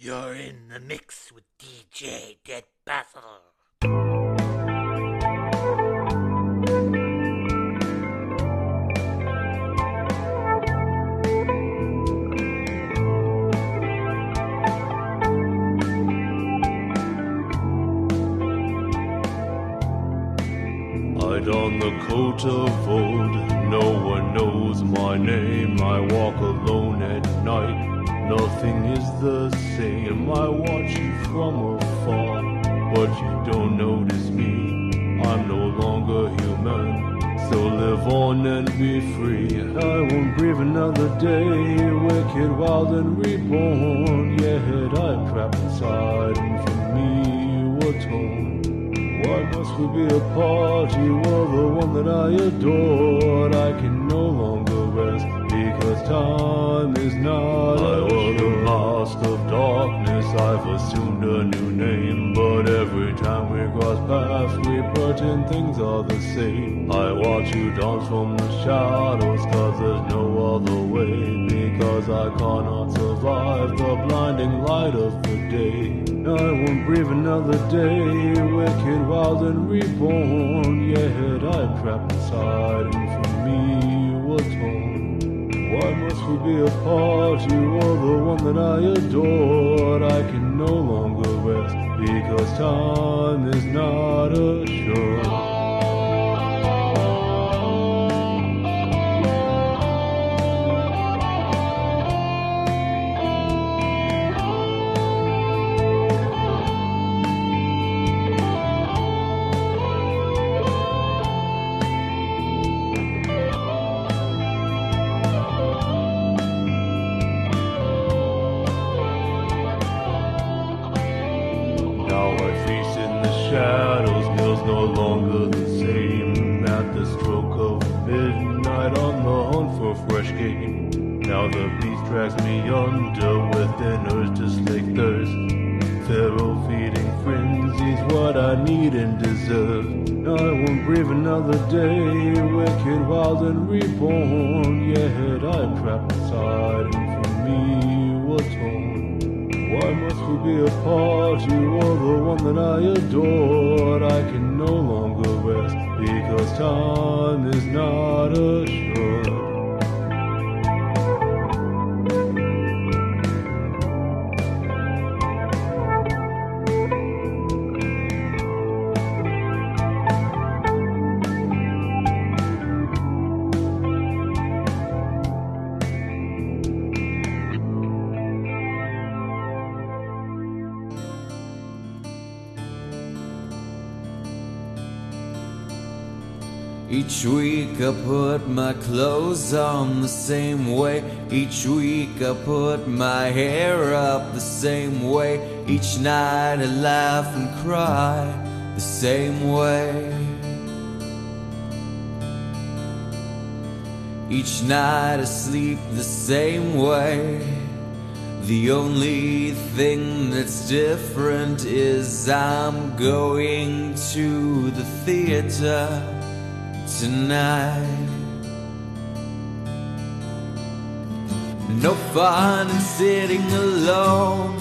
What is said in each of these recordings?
You're in the mix with DJ breathe another day, wicked, wild, and reborn. Another day, wicked, wild, and reborn. On the same way. Each week I put my hair up the same way. Each night I laugh and cry the same way. Each night I sleep the same way. The only thing that's different is I'm going to the theater tonight. No fun in sitting alone,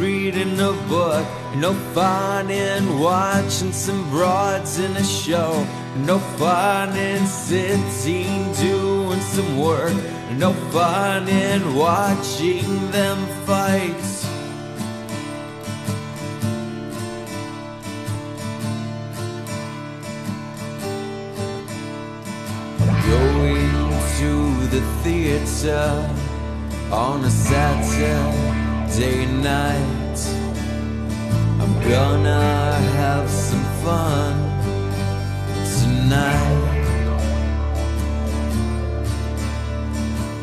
reading a book. No fun in watching some broads in a show. No fun in sitting doing some work. No fun in watching them fight. Going to the theater on a Saturday night. I'm gonna have some fun tonight.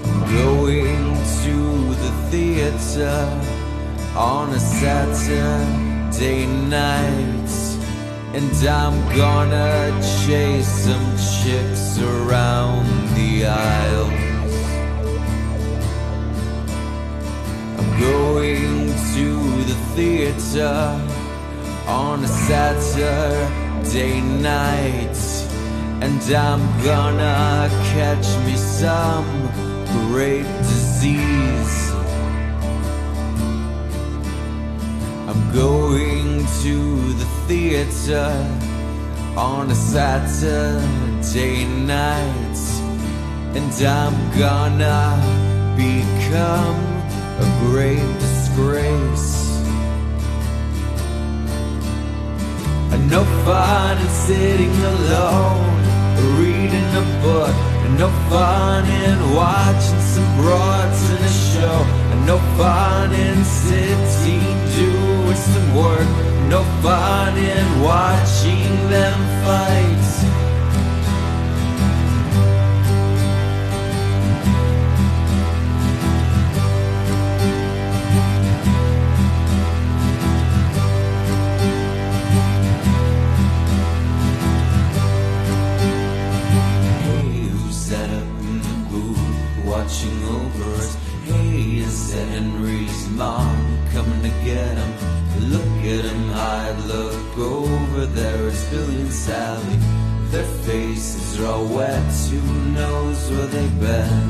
I'm going to the theater on a Saturday night. And I'm gonna chase some chicks around the aisles. Going to the theater on a Saturday night. And I'm gonna catch me some great disease. I'm going to the theater on a Saturday night, and I'm gonna become a great disgrace. And No fun in sitting alone, reading a book. No fun in watching some broads in a show. And No fun in sitting doing some work. No fun in watching them fight. Sally. Their faces are all wet, who knows where they've been?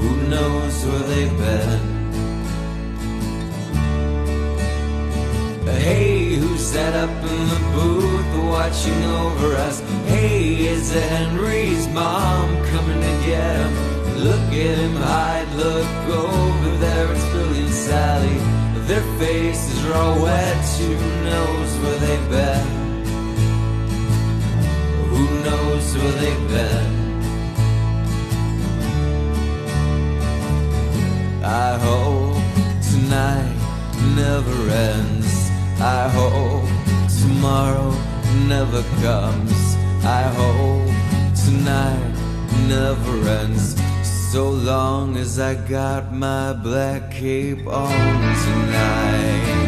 Who knows where they've been? Hey, who's that up in the booth watching over us? Hey, is it Henry's mom coming to get him? Look at him hide, look over there, it's Billy and Sally. Their faces are all wet, who knows where they've been? Who knows where they've been? I hope tonight never ends. I hope tomorrow never comes. I hope tonight never ends. So long as I got my black cape on tonight.